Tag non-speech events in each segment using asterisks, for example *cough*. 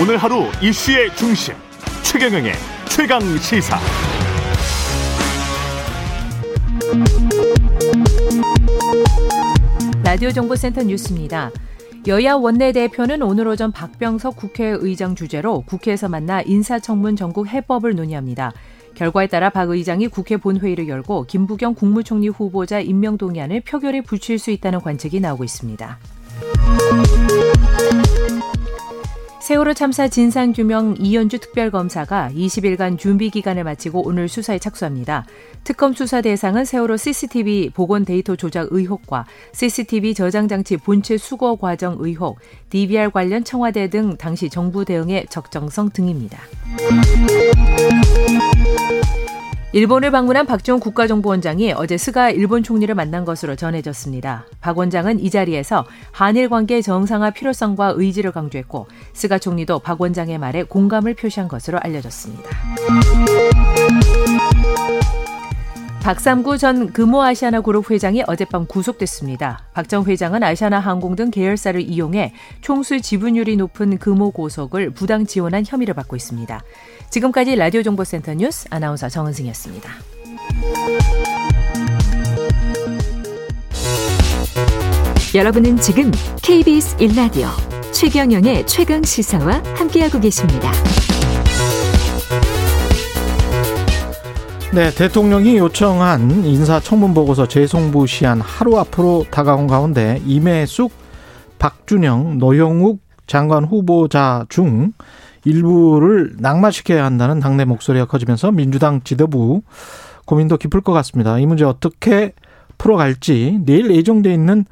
오늘 하루 이슈의 중심 최경영의 최강 시사. 라디오 정보센터 뉴스입니다. 여야 원내대표는 오늘 오전 박병석 국회의장 주재로 국회에서 만나 인사청문 전국 해법을 논의합니다. 결과에 따라 박 의장이 국회 본회의를 열고 김부겸 국무총리 후보자 임명 동의안을 표결에 붙일 수 있다는 관측이 나오고 있습니다. 세월호 참사 진상규명 이현주 특별검사가 20일간 준비 기간을 마치고 오늘 수사에 착수합니다. 특검 수사 대상은 세월호 CCTV 복원 데이터 조작 의혹과 CCTV 저장 장치 본체 수거 과정 의혹, DVR 관련 청와대 등 당시 정부 대응의 적정성 등입니다. 일본을 방문한 박지원 국가정보원장이 어제 스가 일본 총리를 만난 것으로 전해졌습니다. 박 원장은 이 자리에서 한일 관계 정상화 필요성과 의지를 강조했고 스가 총리도 박 원장의 말에 공감을 표시한 것으로 알려졌습니다. 박삼구 전 금호 아시아나 그룹 회장이 어젯밤 구속됐습니다. 박 전 회장은 아시아나 항공 등 계열사를 이용해 총수 지분율이 높은 금호 고속을 부당 지원한 혐의를 받고 있습니다. 지금까지 라디오 정보센터 뉴스 아나운서 정은승이었습니다. 여러분은 지금 KBS 1라디오 최경영의 최강 시사와 함께하고 계십니다. 네, 대통령이 요청한 인사청문 보고서 재송부 시한 하루 앞으로 다가온 가운데 임혜숙, 박준영, 노영욱 장관 후보자 중 일부를 낙마시켜야 한다는 당내 목소리가 커지면서 민주당 지도부 고민도 깊을 것 같습니다. 이 문제 어떻게 풀어갈지 내일 예정돼 있는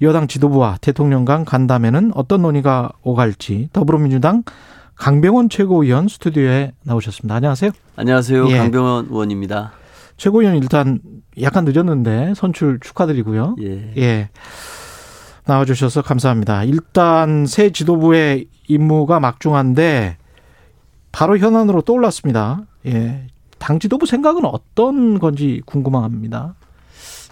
여당 지도부와 대통령 간 간담회는 어떤 논의가 오갈지 더불어민주당 강병원 최고위원 스튜디오에 나오셨습니다. 안녕하세요. 안녕하세요. 예. 강병원 의원입니다. 최고위원 일단 약간 늦었는데 선출 축하드리고요. 예. 예. 나와주셔서 감사합니다. 일단 새 지도부의 임무가 막중한데 바로 현안으로 떠올랐습니다. 예. 당 지도부 생각은 어떤 건지 궁금합니다.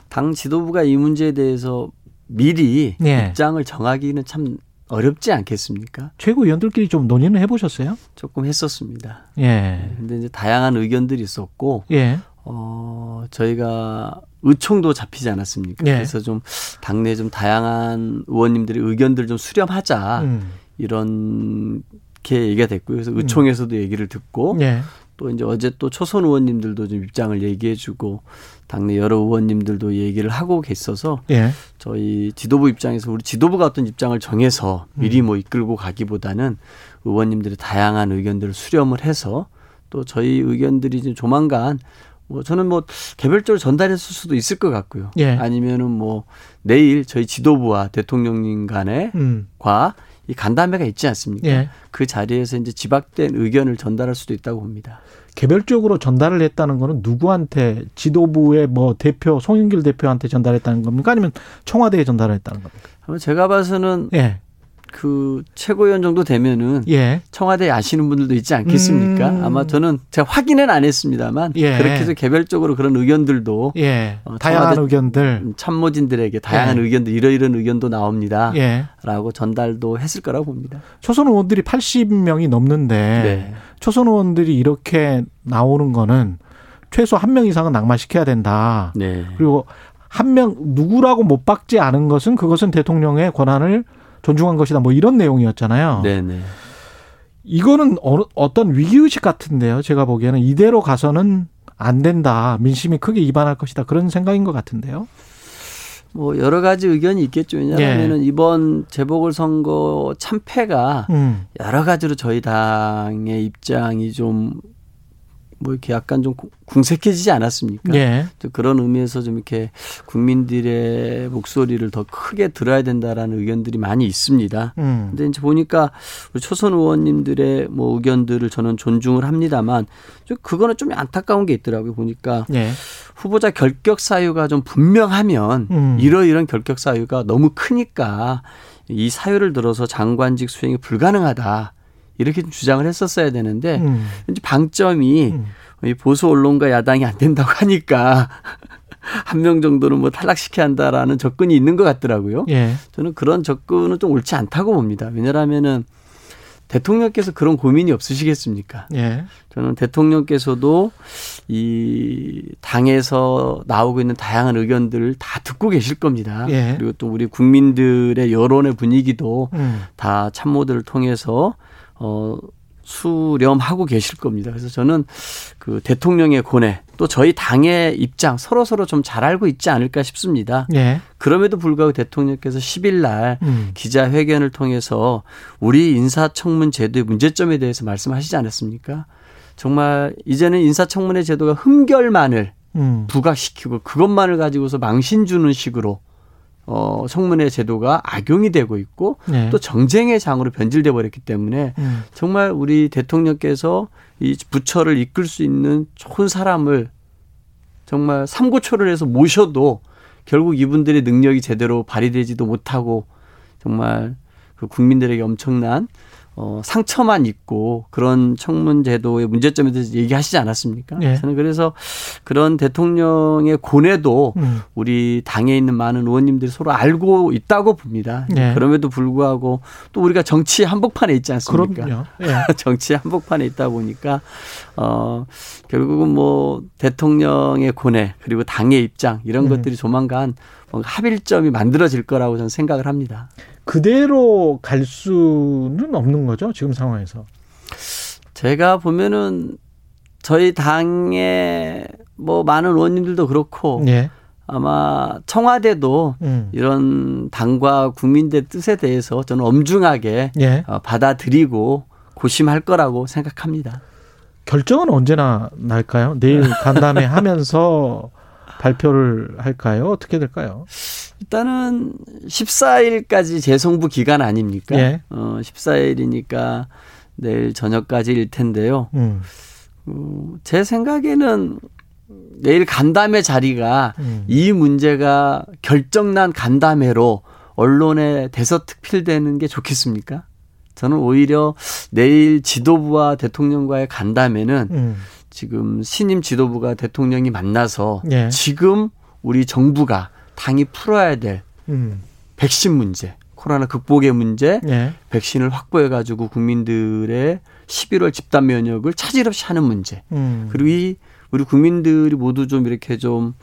당 지도부가 이 문제에 대해서 미리 예. 입장을 정하기는 참 어렵지 않겠습니까? 최고위원들끼리 좀 논의는 해보셨어요? 조금 했었습니다. 예. 근데 이제 다양한 의견들이 있었고, 예. 어, 저희가 의총도 잡히지 않았습니까? 예. 그래서 좀 당내 좀 다양한 의원님들의 의견들 좀 수렴하자. 음. 이렇게 얘기가 됐고요. 그래서 의총에서도 음. 얘기를 듣고, 예. 또 이제 어제 또 초선 의원님들도 좀 입장을 얘기해주고 당내 여러 의원님들도 얘기를 하고 계셔서 예. 저희 지도부 입장에서 우리 지도부가 어떤 입장을 정해서 미리 음. 뭐 이끌고 가기보다는 의원님들의 다양한 의견들을 수렴을 해서 또 저희 의견들이 좀 조만간 뭐 저는 뭐 개별적으로 전달했을 수도 있을 것 같고요. 예. 아니면은 뭐 내일 저희 지도부와 대통령님 간에 음. 과 이 간담회가 있지 않습니까? 예. 그 자리에서 이제 지박된 의견을 전달할 수도 있다고 봅니다. 개별적으로 전달을 했다는 거는 누구한테 지도부의 뭐 대표 송영길 대표한테 전달했다는 겁니까? 아니면 청와대에 전달했다는 겁니까? 제가 봐서는 예. 그 최고위원 정도 되면은 예. 청와대 아시는 분들도 있지 않겠습니까? 음. 아마 저는 제가 확인은 안 했습니다만 예. 그렇게 해서 개별적으로 그런 의견들도 예. 어, 다양한 의견들 참모진들에게 다양한 예. 의견들 이러이런 의견도 나옵니다라고 예. 전달도 했을 거라고 봅니다. 초선 의원들이 80명이 넘는데 네. 초선 의원들이 이렇게 나오는 거는 최소 한 명 이상은 낙마시켜야 된다. 네. 그리고 한 명 누구라고 못 박지 않은 것은 그것은 대통령의 권한을 존중한 것이다. 뭐 이런 내용이었잖아요. 네네. 이거는 어느, 어떤 위기의식 같은데요. 제가 보기에는 이대로 가서는 안 된다. 민심이 크게 이반할 것이다. 그런 생각인 것 같은데요. 뭐 여러 가지 의견이 있겠죠. 왜냐하면은 예. 이번 재보궐 선거 참패가 음. 여러 가지로 저희 당의 입장이 좀 뭐 이렇게 약간 좀 궁색해지지 않았습니까? 예. 그런 의미에서 좀 이렇게 국민들의 목소리를 더 크게 들어야 된다라는 의견들이 많이 있습니다. 음. 근데 이제 보니까 우리 초선 의원님들의 뭐 의견들을 저는 존중을 합니다만 좀 그거는 좀 안타까운 게 있더라고요. 보니까 예. 후보자 결격 사유가 좀 분명하면 음. 이러이런 결격 사유가 너무 크니까 이 사유를 들어서 장관직 수행이 불가능하다. 이렇게 좀 주장을 했었어야 되는데 음. 이제 방점이 음. 이 보수 언론과 야당이 안 된다고 하니까 *laughs* 한 명 정도는 뭐 탈락시켜야 한다라는 접근이 있는 것 같더라고요. 예. 저는 그런 접근은 좀 옳지 않다고 봅니다. 왜냐하면은 대통령께서 그런 고민이 없으시겠습니까? 예. 저는 대통령께서도 이 당에서 나오고 있는 다양한 의견들을 다 듣고 계실 겁니다. 예. 그리고 또 우리 국민들의 여론의 분위기도 음. 다 참모들을 통해서 어 수렴하고 계실 겁니다. 그래서 저는 그 대통령의 고뇌 또 저희 당의 입장 서로 서로 좀 잘 알고 있지 않을까 싶습니다. 예. 그럼에도 불구하고 대통령께서 10일 날 음. 기자회견을 통해서 우리 인사청문 제도의 문제점에 대해서 말씀하시지 않았습니까? 정말 이제는 인사청문회 제도가 흠결만을 음. 부각시키고 그것만을 가지고서 망신 주는 식으로 어, 청문회 제도가 악용이 되고 있고 네. 또 정쟁의 장으로 변질돼 버렸기 때문에 음. 정말 우리 대통령께서 이 부처를 이끌 수 있는 좋은 사람을 정말 삼고초를 해서 모셔도 결국 이분들의 능력이 제대로 발휘되지도 못하고 정말 그 국민들에게 엄청난 어, 상처만 있고 그런 청문 제도의 문제점에 대해서 얘기하시지 않았습니까? 네. 저는 그래서 그런 대통령의 고뇌도 음. 우리 당에 있는 많은 의원님들이 서로 알고 있다고 봅니다. 네. 그럼에도 불구하고 또 우리가 정치 한복판에 있지 않습니까? 네. *laughs* 정치 한복판에 있다 보니까 어 결국은 뭐 대통령의 고뇌 그리고 당의 입장 이런 음. 것들이 조만간 뭔가 합일점이 만들어질 거라고 저는 생각을 합니다. 그대로 갈 수는 없는 거죠 지금 상황에서. 제가 보면은 저희 당의 뭐 많은 의원님들도 그렇고 예. 아마 청와대도 음. 이런 당과 국민들 뜻에 대해서 저는 엄중하게 예. 어, 받아들이고 고심할 거라고 생각합니다. 결정은 언제나 날까요? 내일 간담회 하면서 *laughs* 발표를 할까요? 어떻게 될까요? 일단은 14일까지 재송부 기간 아닙니까? 예. 어, 14일이니까 내일 저녁까지일 텐데요. 음. 어, 제 생각에는 내일 간담회 자리가 음. 이 문제가 결정난 간담회로 언론에 대서특필되는 게 좋겠습니까? 저는 오히려 내일 지도부와 대통령과의 간담회는 음. 지금 신임 지도부가 대통령이 만나서 예. 지금 우리 정부가 당이 풀어야 될 음. 백신 문제, 코로나 극복의 문제, 예. 백신을 확보해 가지고 국민들의 11월 집단 면역을 차질 없이 하는 문제. 음. 그리고 이 우리 국민들이 모두 좀 이렇게 좀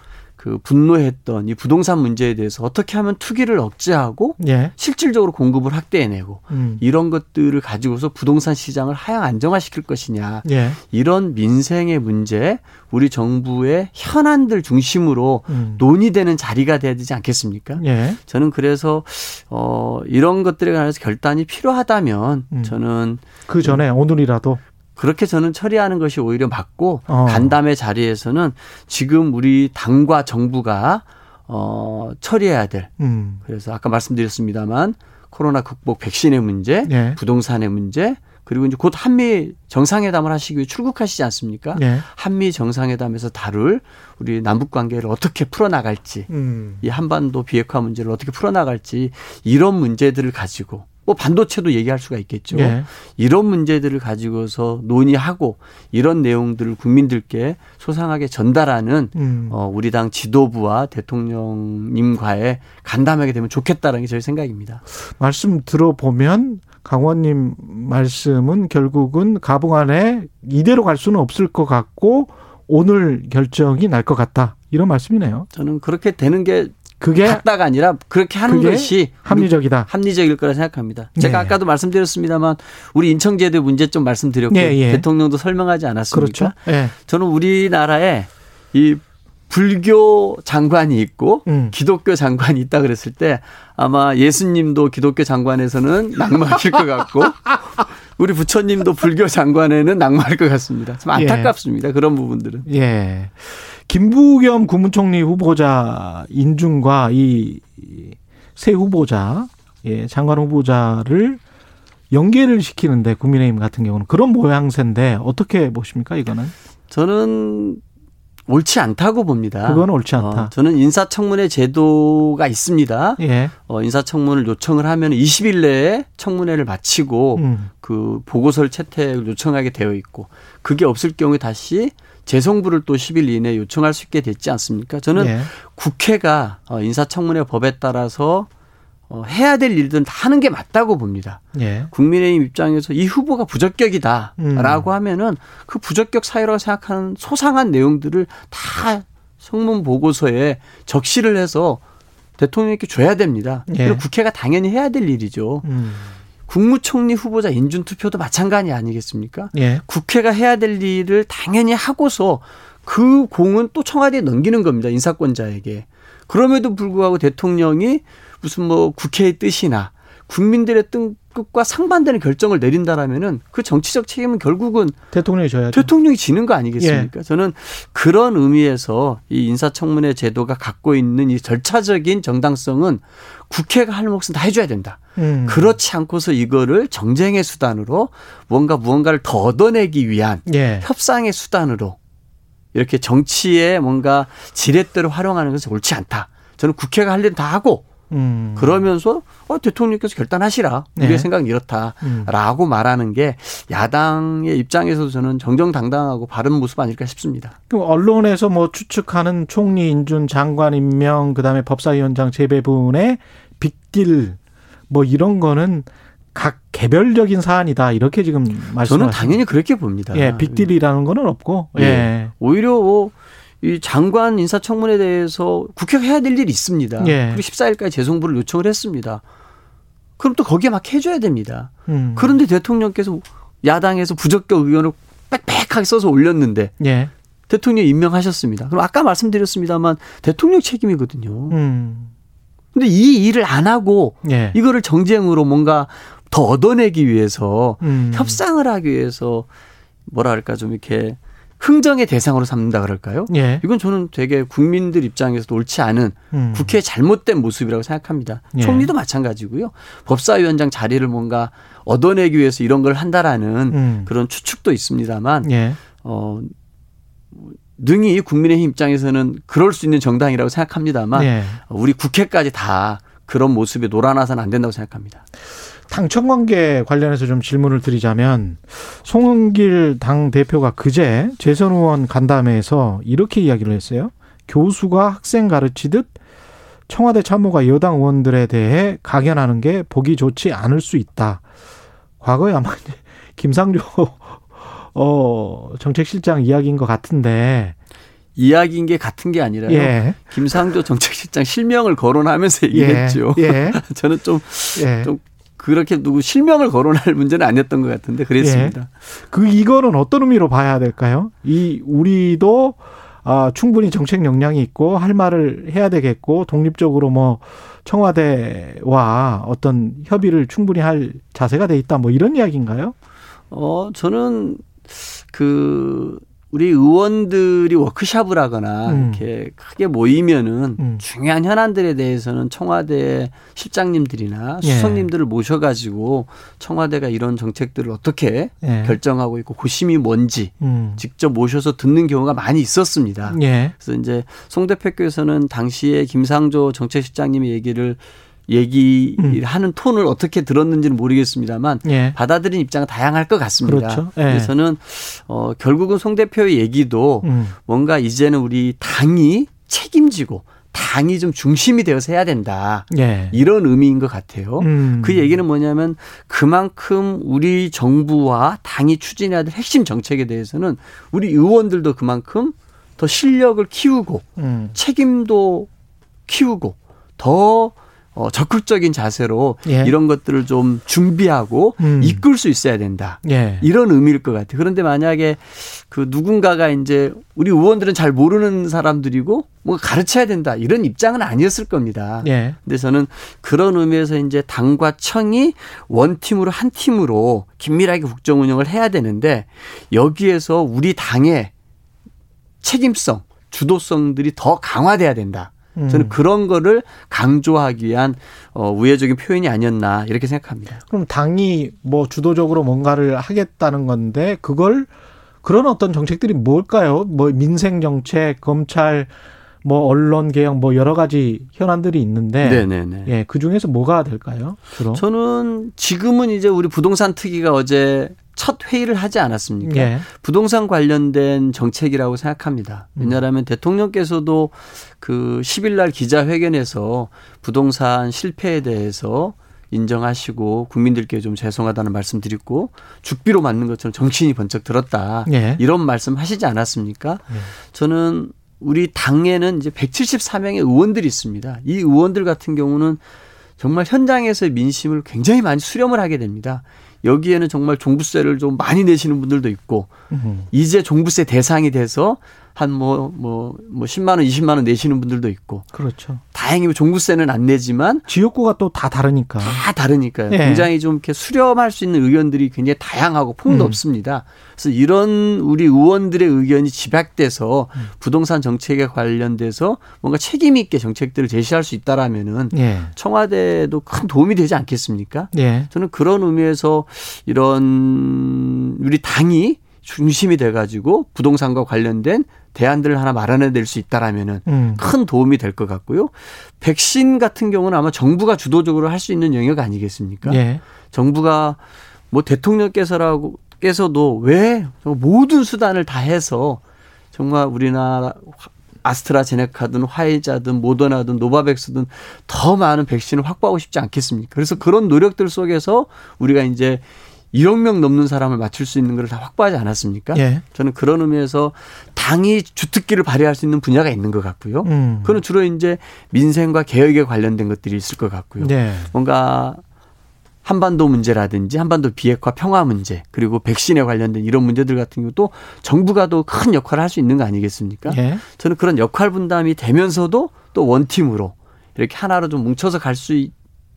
그 분노했던 이 부동산 문제에 대해서 어떻게 하면 투기를 억제하고 예. 실질적으로 공급을 확대해내고 음. 이런 것들을 가지고서 부동산 시장을 하향 안정화시킬 것이냐 예. 이런 민생의 문제 우리 정부의 현안들 중심으로 음. 논의되는 자리가 돼야 되지 않겠습니까? 예. 저는 그래서 어 이런 것들에 관해서 결단이 필요하다면 음. 저는 그 전에 오늘이라도 그렇게 저는 처리하는 것이 오히려 맞고 어. 간담회 자리에서는 지금 우리 당과 정부가 어 처리해야 될. 음. 그래서 아까 말씀드렸습니다만 코로나 극복 백신의 문제, 네. 부동산의 문제, 그리고 이제 곧 한미 정상회담을 하시기 위해 출국하시지 않습니까? 네. 한미 정상회담에서 다룰 우리 남북 관계를 어떻게 풀어나갈지, 음. 이 한반도 비핵화 문제를 어떻게 풀어나갈지 이런 문제들을 가지고 뭐 반도체도 얘기할 수가 있겠죠. 예. 이런 문제들을 가지고서 논의하고 이런 내용들을 국민들께 소상하게 전달하는 음. 어, 우리 당 지도부와 대통령님과의 간담하게 되면 좋겠다라는 게 저희 생각입니다. 말씀 들어보면 강원님 말씀은 결국은 가봉 안에 이대로 갈 수는 없을 것 같고 오늘 결정이 날 것 같다. 이런 말씀이네요. 저는 그렇게 되는 게 그게 같다가 아니라 그렇게 하는 것이 합리적이다. 합리적일 거라 생각합니다. 제가 네. 아까도 말씀드렸습니다만 우리 인청제도 문제점 말씀드렸고 네, 예. 대통령도 설명하지 않았습니까? 그렇죠. 네. 저는 우리나라에 이 불교 장관이 있고 음. 기독교 장관이 있다 그랬을 때 아마 예수님도 기독교 장관에서는 *laughs* 낙마하실 것 같고 *laughs* 우리 부처님도 불교 장관에는 낙마할 것 같습니다. 참 예. 안타깝습니다. 예. 그런 부분들은. 예. 김부겸 국무총리 후보자 인준과 이 새 후보자, 예, 장관 후보자를 연계를 시키는데 국민의힘 같은 경우는 그런 모양새인데 어떻게 보십니까 이거는? 저는 옳지 않다고 봅니다. 그건 옳지 않다. 어, 저는 인사청문회 제도가 있습니다. 예. 어, 인사청문을 요청을 하면 20일 내에 청문회를 마치고 음. 그 보고서를 채택을 요청하게 되어 있고 그게 없을 경우에 다시 재송부를 또 10일 이내에 요청할 수 있게 됐지 않습니까? 저는 예. 국회가 어, 인사청문회 법에 따라서 어, 해야 될 일들은 다 하는 게 맞다고 봅니다. 예. 국민의힘 입장에서 이 후보가 부적격이다라고 음. 하면은 그 부적격 사유라고 생각하는 소상한 내용들을 다 성문 보고서에 적시를 해서 대통령께 줘야 됩니다. 예. 그리고 국회가 당연히 해야 될 일이죠. 음. 국무총리 후보자 인준 투표도 마찬가지 아니겠습니까? 예. 국회가 해야 될 일을 당연히 하고서 그 공은 또 청와대에 넘기는 겁니다. 인사권자에게. 그럼에도 불구하고 대통령이 무슨 뭐 국회의 뜻이나 국민들의 뜻과 상반되는 결정을 내린다라면은 그 정치적 책임은 결국은 대통령이 져야 대통령이 지는 거 아니겠습니까? 예. 저는 그런 의미에서 이 인사청문회 제도가 갖고 있는 이 절차적인 정당성은 국회가 할 몫은 다 해줘야 된다. 음. 그렇지 않고서 이거를 정쟁의 수단으로 뭔가 무언가를 더 얻어내기 위한 예. 협상의 수단으로 이렇게 정치에 뭔가 지렛대로 활용하는 것은 옳지 않다. 저는 국회가 할 일은 다 하고 음. 그러면서 어, 대통령께서 결단하시라. 우리의 네. 생각은 이렇다라고 음. 말하는 게 야당의 입장에서도 저는 정정당당하고 바른 모습 아닐까 싶습니다. 그 언론에서 뭐 추측하는 총리 인준 장관 임명 그다음에 법사위원장 재배분의 빅딜 뭐 이런 거는 각 개별적인 사안이다 이렇게 지금 말씀하시죠. 저는 당연히 그렇게 봅니다. 예, 빅딜이라는 거는 없고 예. 예. 오히려 이 장관 인사청문회에 대해서 국회가 해야 될 일이 있습니다. 예. 그리고 14일까지 재송부를 요청을 했습니다. 그럼 또 거기에 막 해줘야 됩니다. 음. 그런데 대통령께서 야당에서 부적격 의견을 빽빽하게 써서 올렸는데 예. 대통령 임명하셨습니다. 그럼 아까 말씀드렸습니다만 대통령 책임이거든요. 음. 근데 이 일을 안 하고 예. 이거를 정쟁으로 뭔가 더 얻어내기 위해서 음. 협상을 하기 위해서 뭐랄까 좀 이렇게 흥정의 대상으로 삼는다 그럴까요? 예. 이건 저는 되게 국민들 입장에서도 옳지 않은 음. 국회의 잘못된 모습이라고 생각합니다. 예. 총리도 마찬가지고요. 법사위원장 자리를 뭔가 얻어내기 위해서 이런 걸 한다라는 음. 그런 추측도 있습니다만 예. 어 능히 국민의힘 입장에서는 그럴 수 있는 정당이라고 생각합니다만 예. 우리 국회까지 다 그런 모습에 놀아나서는 안 된다고 생각합니다. 당청 관계 관련해서 좀 질문을 드리자면 송은길 당 대표가 그제 재선 의원 간담회에서 이렇게 이야기를 했어요. 교수가 학생 가르치듯 청와대 참모가 여당 의원들에 대해 강연하는 게 보기 좋지 않을 수 있다. 과거에 아마 *laughs* 김상조 *laughs* 어 정책실장 이야기인 것 같은데 이야기인 게 같은 게 아니라요. 예. 김상조 정책실장 실명을 거론하면서 얘기했죠. 예. 예. *laughs* 저는 좀, 예. 좀 그렇게 누구 실명을 거론할 문제는 아니었던 것 같은데 그랬습니다. 예. 그 이거는 어떤 의미로 봐야 될까요? 이 우리도 아, 충분히 정책 역량이 있고 할 말을 해야 되겠고 독립적으로 뭐 청와대와 어떤 협의를 충분히 할 자세가 돼 있다 뭐 이런 이야기인가요? 어, 저는 그 우리 의원들이 워크샵을 하거나 음. 이렇게 크게 모이면은 음. 중요한 현안들에 대해서는 청와대 실장님들이나 예. 수석님들을 예. 모셔가지고 청와대가 이런 정책들을 어떻게 예. 결정하고 있고 고심이 뭔지 음. 직접 모셔서 듣는 경우가 많이 있었습니다. 예. 그래서 이제 송 대표께서는 당시에 김상조 정책실장님의 얘기를 얘기하는 음. 톤을 어떻게 들었는지는 모르겠습니다만 예. 받아들인 입장은 다양할 것 같습니다. 그렇죠. 예. 그래서는 어 결국은 송 대표의 얘기도 음. 뭔가 이제는 우리 당이 책임지고 당이 좀 중심이 되어서 해야 된다. 예. 이런 의미인 것 같아요. 음. 그 얘기는 뭐냐면 그만큼 우리 정부와 당이 추진해야 될 핵심 정책에 대해서는 우리 의원들도 그만큼 더 실력을 키우고 음. 책임도 키우고 더 어, 적극적인 자세로 예. 이런 것들을 좀 준비하고 음. 이끌 수 있어야 된다. 예. 이런 의미일 것 같아요. 그런데 만약에 그 누군가가 이제 우리 의원들은 잘 모르는 사람들이고 뭐 가르쳐야 된다. 이런 입장은 아니었을 겁니다. 예. 근데 저는 그런 의미에서 이제 당과 청이 원팀으로 한 팀으로 긴밀하게 국정 운영을 해야 되는데 여기에서 우리 당의 책임성, 주도성들이 더 강화돼야 된다. 저는 음. 그런 거를 강조하기 위한 어, 우회적인 표현이 아니었나 이렇게 생각합니다. 그럼 당이 뭐 주도적으로 뭔가를 하겠다는 건데 그걸 그런 어떤 정책들이 뭘까요? 뭐 민생 정책, 검찰, 뭐 언론 개혁, 뭐 여러 가지 현안들이 있는데, 네네네. 예, 그 중에서 뭐가 될까요? 주로? 저는 지금은 이제 우리 부동산 특위가 어제 첫 회의를 하지 않았습니까? 예. 부동산 관련된 정책이라고 생각합니다. 음. 왜냐하면 음. 대통령께서도 그 10일 날 기자회견에서 부동산 실패에 대해서 인정하시고 국민들께 좀 죄송하다는 말씀 드리고 죽비로 맞는 것처럼 정치인이 번쩍 들었다. 예. 이런 말씀 하시지 않았습니까? 예. 저는 우리 당에는 이제 174명의 의원들이 있습니다. 이 의원들 같은 경우는 정말 현장에서의 민심을 굉장히 많이 수렴을 하게 됩니다. 여기에는 정말 종부세를 좀 많이 내시는 분들도 있고. 이제 종부세 대상이 돼서 한 뭐 뭐뭐 뭐 10만 원, 20만 원 내시는 분들도 있고. 그렇죠. 다행히 종부세는 안 내지만 지역구가 또 다 다르니까. 다 다르니까요. 예. 굉장히 좀 이렇게 수렴할 수 있는 의견들이 굉장히 다양하고 폭넓습니다. 음. 그래서 이런 우리 의원들의 의견이 집약돼서 음. 부동산 정책에 관련돼서 뭔가 책임 있게 정책들을 제시할 수 있다라면은 예. 청와대도 큰 도움이 되지 않겠습니까? 예. 저는 그런 의미에서 이런 우리 당이 중심이 돼가지고 부동산과 관련된 대안들을 하나 마련해낼 수 있다라면은 음. 큰 도움이 될 것 같고요. 백신 같은 경우는 아마 정부가 주도적으로 할 수 있는 영역 아니겠습니까? 예. 정부가 뭐 대통령께서라고 께서도 왜 모든 수단을 다 해서 정말 우리나라 아스트라제네카든 화이자든 모더나든 노바백스든 더 많은 백신을 확보하고 싶지 않겠습니까? 그래서 그런 노력들 속에서 우리가 이제 1억 명 넘는 사람을 맞출 수 있는 걸 다 확보하지 않았습니까? 예. 저는 그런 의미에서 당이 주특기를 발휘할 수 있는 분야가 있는 것 같고요. 음. 그건 주로 이제 민생과 개혁에 관련된 것들이 있을 것 같고요. 예. 뭔가 한반도 문제라든지 한반도 비핵화 평화 문제 그리고 백신에 관련된 이런 문제들 같은 경우도 정부가 더 큰 역할을 할 수 있는 거 아니겠습니까? 예. 저는 그런 역할 분담이 되면서도 또 원팀으로 이렇게 하나로 좀 뭉쳐서 갈 수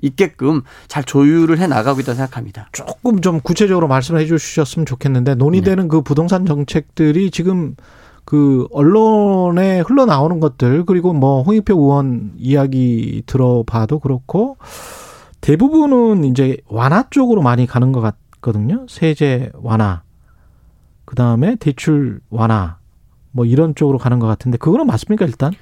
있게끔 잘 조율을 해 나가고 있다 생각합니다. 조금 좀 구체적으로 말씀해 주셨으면 좋겠는데 논의되는 네. 그 부동산 정책들이 지금 그 언론에 흘러나오는 것들 그리고 뭐 홍익표 의원 이야기 들어봐도 그렇고 대부분은 이제 완화 쪽으로 많이 가는 것 같거든요. 세제 완화. 그 다음에 대출 완화. 뭐 이런 쪽으로 가는 것 같은데 그거는 맞습니까 일단?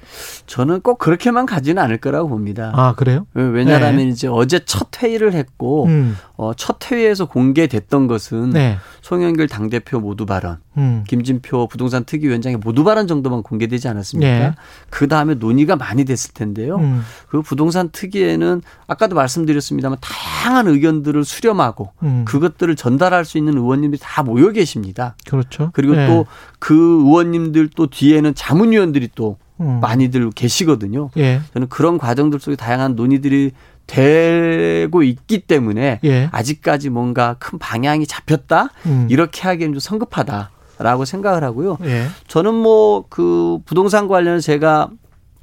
저는 꼭 그렇게만 가지는 않을 거라고 봅니다. 아 그래요? 왜냐하면 네. 이제 어제 첫 회의를 했고 음. 어, 첫 회의에서 공개됐던 것은 네. 송영길 당 대표 모두 발언, 음. 김진표 부동산 특위위원장의 모두 발언 정도만 공개되지 않았습니까? 네. 그 다음에 논의가 많이 됐을 텐데요. 음. 그 부동산 특위에는 아까도 말씀드렸습니다만 다양한 의견들을 수렴하고 음. 그것들을 전달할 수 있는 의원님들이 다 모여 계십니다. 그렇죠. 그리고 네. 또그 의원님들 또 뒤에는 자문위원들이 또 음. 많이들 계시거든요. 예. 저는 그런 과정들 속에 다양한 논의들이 되고 있기 때문에 예. 아직까지 뭔가 큰 방향이 잡혔다 음. 이렇게 하기에는 좀 성급하다 라고 생각을 하고요. 예. 저는 뭐 그 부동산 관련 제가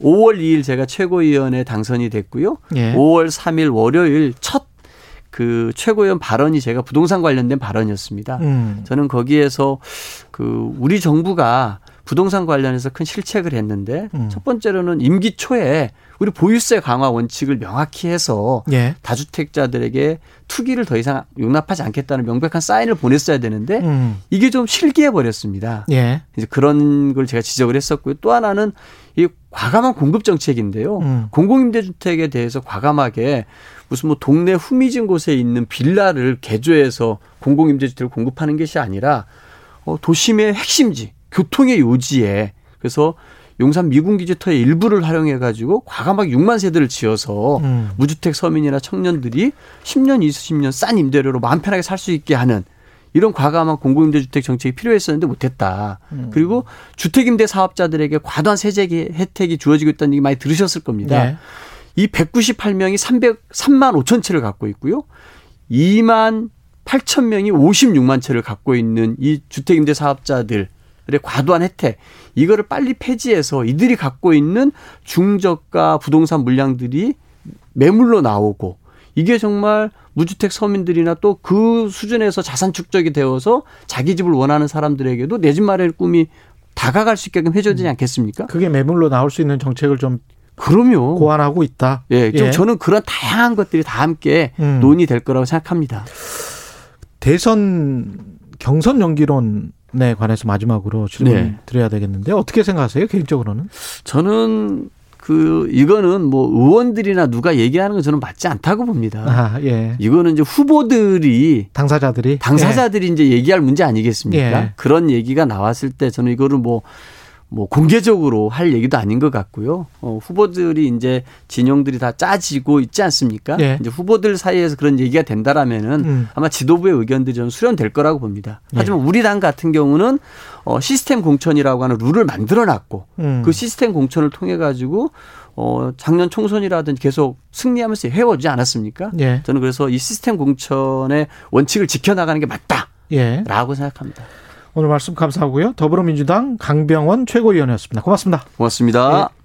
5월 2일 제가 최고위원에 당선이 됐고요. 예. 5월 3일 월요일 첫 그 최고위원 발언이 제가 부동산 관련된 발언이었습니다. 음. 저는 거기에서 그 우리 정부가 부동산 관련해서 큰 실책을 했는데 음. 첫 번째로는 임기 초에 우리 보유세 강화 원칙을 명확히 해서 예. 다주택자들에게 투기를 더 이상 용납하지 않겠다는 명백한 사인을 보냈어야 되는데 음. 이게 좀 실기해 버렸습니다. 예. 이제 그런 걸 제가 지적을 했었고요. 또 하나는 이 과감한 공급 정책인데요. 음. 공공임대주택에 대해서 과감하게 무슨 뭐 동네 후미진 곳에 있는 빌라를 개조해서 공공임대주택을 공급하는 것이 아니라 어, 도심의 핵심지 교통의 요지에 그래서 용산 미군기지터의 일부를 활용해 가지고 과감하게 6만 세대를 지어서 음. 무주택 서민이나 청년들이 10년, 20년 싼 임대료로 마음 편하게 살 수 있게 하는 이런 과감한 공공임대주택 정책이 필요했었는데 못했다. 음. 그리고 주택임대 사업자들에게 과도한 세제 혜택이 주어지고 있다는 얘기 많이 들으셨을 겁니다. 네. 이 198명이 300, 3만 5천 채를 갖고 있고요. 2만 8천 명이 56만 채를 갖고 있는 이 주택임대 사업자들 과도한 혜택 이거를 빨리 폐지해서 이들이 갖고 있는 중저가 부동산 물량들이 매물로 나오고 이게 정말 무주택 서민들이나 또 그 수준에서 자산 축적이 되어서 자기 집을 원하는 사람들에게도 내 집 마련의 꿈이 다가갈 수 있게끔 해줘야 되지 않겠습니까? 그게 매물로 나올 수 있는 정책을 좀 그럼요. 고안하고 있다. 예, 좀 예. 저는 그런 다양한 것들이 다 함께 음. 논의될 거라고 생각합니다. 대선 경선 연기론 에 관해서 마지막으로 질문 네. 드려야 되겠는데 어떻게 생각하세요 개인적으로는? 저는 그 이거는 뭐 의원들이나 누가 얘기하는 건 저는 맞지 않다고 봅니다. 아, 예. 이거는 이제 후보들이 당사자들이 당사자들이 예. 이제 얘기할 문제 아니겠습니까? 예. 그런 얘기가 나왔을 때 저는 이거를 뭐 뭐 공개적으로 할 얘기도 아닌 것 같고요. 어, 후보들이 이제 진영들이 다 짜지고 있지 않습니까? 예. 이제 후보들 사이에서 그런 얘기가 된다라면은 음. 아마 지도부의 의견들이 좀 수렴될 거라고 봅니다. 예. 하지만 예. 우리 당 같은 경우는 어, 시스템 공천이라고 하는 룰을 만들어 놨고 음. 그 시스템 공천을 통해 가지고 어, 작년 총선이라든지 계속 승리하면서 해오지 않았습니까? 예. 저는 그래서 이 시스템 공천의 원칙을 지켜나가는 게 맞다라고 예. 생각합니다. 오늘 말씀 감사하고요. 더불어민주당 강병원 최고위원이었습니다. 고맙습니다. 고맙습니다. 네.